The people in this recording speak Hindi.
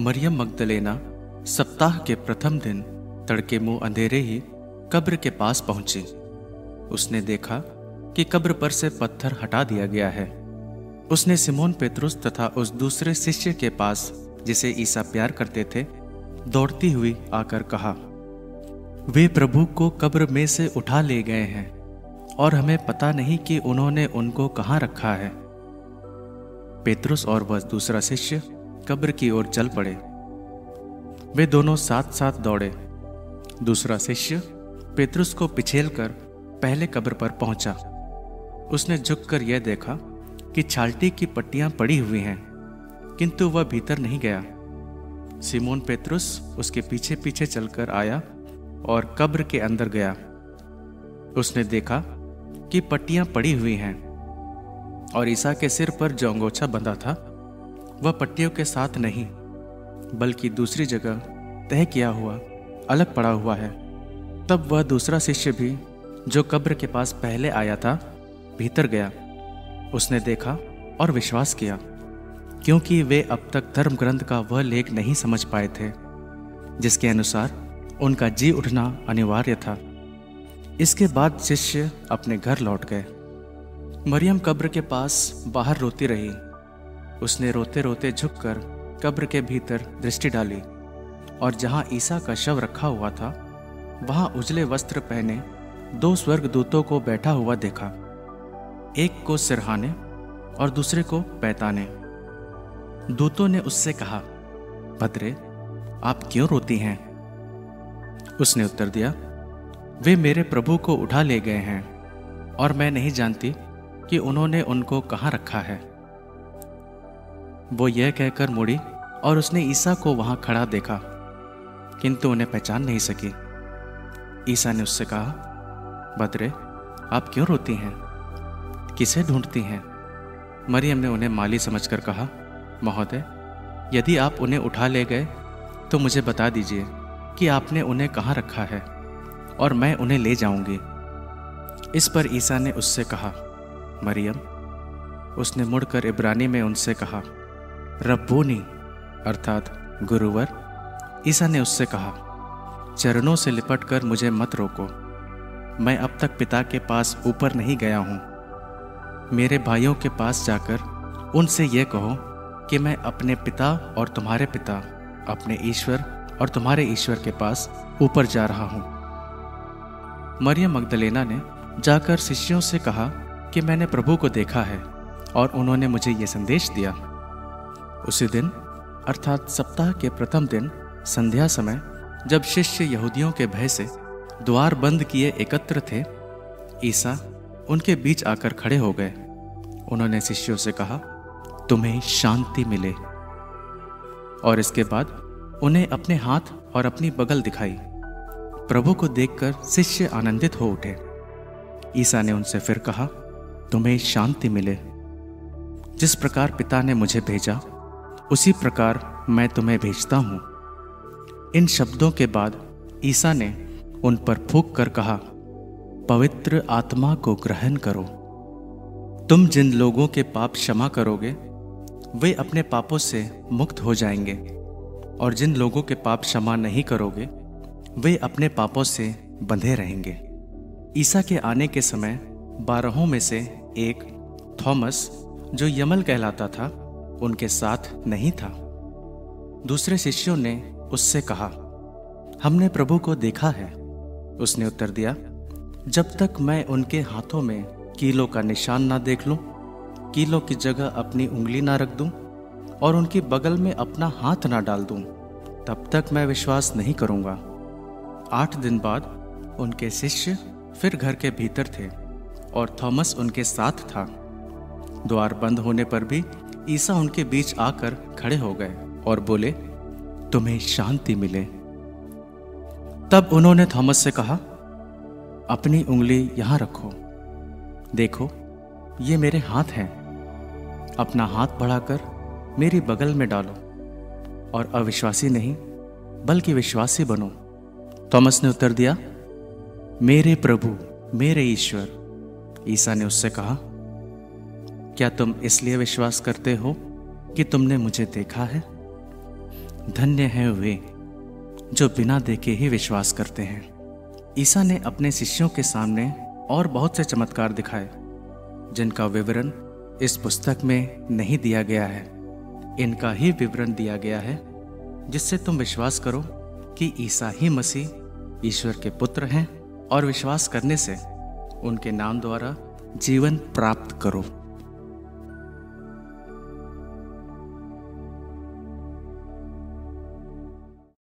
मरियम मगदलेना सप्ताह के प्रथम दिन तड़के मुँह अंधेरे ही कब्र के पास पहुँची। उसने देखा कि कब्र पर से पत्थर हटा दिया गया है। उसने सिमोन पेत्रुस तथा उस दूसरे शिष्य के पास, जिसे ईसा प्यार करते थे, दौड़ती हुई आकर कहा, वे प्रभु को कब्र में से उठा ले गए हैं, और हमें पता नहीं कि उन्होंने उनको कहाँ रखा है। पेतरुस और वह दूसरा शिष्य कब्र की ओर चल पड़े। वे दोनों साथ साथ दौड़े। दूसरा शिष्य पेतरुस को पिछेल कर पहले कब्र पर पहुँचा। उसने झुककर यह देखा कि छाल्टी की पट्टियाँ पड़ी हुई हैं, किंतु वह भीतर नहीं गया। सिमोन पेतरुस उसके पीछे पीछे चलकर आया और कब्र के अंदर गया। उसने देखा कि पट्टियाँ पड़ी हुई हैं और ईसा के सिर पर जो अंगोछा बंधा था। वह पट्टियों के साथ नहीं, बल्कि दूसरी जगह तय किया हुआ, अलग पड़ा हुआ है। तब वह दूसरा शिष्य भी, जो कब्र के पास पहले आया था, भीतर गया। उसने देखा और विश्वास किया, क्योंकि वे अब तक धर्म ग्रंथ का वह लेख नहीं समझ पाए थे, जिसके अनुसार उनका जी उठना अनिवार्य था। इसके बाद शिष्य अपने घर लौट गए। मरियम कब्र के पास बाहर रोती रही। उसने रोते रोते झुककर कब्र के भीतर दृष्टि डाली और जहाँ ईसा का शव रखा हुआ था, वहाँ उजले वस्त्र पहने दो स्वर्ग दूतों को बैठा हुआ देखा, एक को सिरहाने और दूसरे को पैताने। दूतों ने उससे कहा भद्रे आप क्यों रोती हैं? उसने उत्तर दिया, वे मेरे प्रभु को उठा ले गए हैं और मैं नहीं जानती कि उन्होंने उनको कहाँ रखा है। वो यह कहकर मुड़ी और उसने ईसा को वहाँ खड़ा देखा, किंतु उन्हें पहचान नहीं सकी। ईसा ने उससे कहा, बदरे, आप क्यों रोती हैं? किसे ढूंढती हैं? मरियम ने उन्हें माली समझकर कहा, महोदय, यदि आप उन्हें उठा ले गए तो मुझे बता दीजिए कि आपने उन्हें कहाँ रखा है, और मैं उन्हें ले जाऊँगी। इस पर ईसा ने उससे कहा, मरियम, उसने मुड़कर इब्रानी में उनसे कहा रब्बूनी, अर्थात गुरुवर, ईसा ने उससे कहा, चरणों से लिपटकर मुझे मत रोको। मैं अब तक पिता के पास ऊपर नहीं गया हूँ। मेरे भाइयों के पास जाकर उनसे यह कहो कि मैं अपने पिता और तुम्हारे पिता, अपने ईश्वर और तुम्हारे ईश्वर के पास ऊपर जा रहा हूँ। मरियम मगदलेना ने जाकर शिष्यों से कहा कि मैंने प्रभु को देखा है और उन्होंने मुझे ये संदेश दिया। उसी दिन, अर्थात सप्ताह के प्रथम दिन, संध्या समय, जब शिष्य यहूदियों के भय से द्वार बंद किए एकत्र थे, ईसा उनके बीच आकर खड़े हो गए। उन्होंने शिष्यों से कहा, तुम्हें शांति मिले। और इसके बाद उन्हें अपने हाथ और अपनी बगल दिखाई। प्रभु को देखकर शिष्य आनंदित हो उठे। ईसा ने उनसे फिर कहा, तुम्हें शांति मिले। जिस प्रकार पिता ने मुझे भेजा उसी प्रकार मैं तुम्हें भेजता हूँ। इन शब्दों के बाद ईसा ने उन पर फूक कर कहा, पवित्र आत्मा को ग्रहण करो। तुम जिन लोगों के पाप क्षमा करोगे, वे अपने पापों से मुक्त हो जाएँगे, और जिन लोगों के पाप क्षमा नहीं करोगे, वे अपने पापों से बंधे रहेंगे। ईसा के आने के समय बारहों में से एक थॉमस, जो यमल कहलाता था उनके साथ नहीं था। दूसरे शिष्यों ने उससे कहा हमने प्रभु को देखा है। उसने उत्तर दिया जब तक मैं उनके हाथों में कीलों का निशान ना देख लूँ, कीलों की जगह अपनी उंगली ना रख दूँ और उनकी बगल में अपना हाथ ना डाल दूँ, तब तक मैं विश्वास नहीं करूँगा। आठ दिन बाद उनके शिष्य फिर घर के भीतर थे और थॉमस उनके साथ था। द्वार बंद होने पर भी ईसा उनके बीच आकर खड़े हो गए और बोले, तुम्हें शांति मिले। तब उन्होंने थॉमस से कहा, अपनी उंगली यहाँ रखो। देखो, ये मेरे हाथ हैं। अपना हाथ बढ़ाकर मेरी बगल में डालो और अविश्वासी नहीं, बल्कि विश्वासी बनो। थॉमस ने उत्तर दिया, मेरे प्रभु, मेरे ईश्वर। ईसा ने उससे कहा क्या तुम इसलिए विश्वास करते हो कि तुमने मुझे देखा है? धन्य हैं वे, जो बिना देखे ही विश्वास करते हैं। ईसा ने अपने शिष्यों के सामने और बहुत से चमत्कार दिखाए, जिनका विवरण इस पुस्तक में नहीं दिया गया है। इनका ही विवरण दिया गया है, जिससे तुम विश्वास करो कि ईसा ही मसीह ईश्वर के पुत्र हैं और विश्वास करने से उनके नाम द्वारा जीवन प्राप्त करो।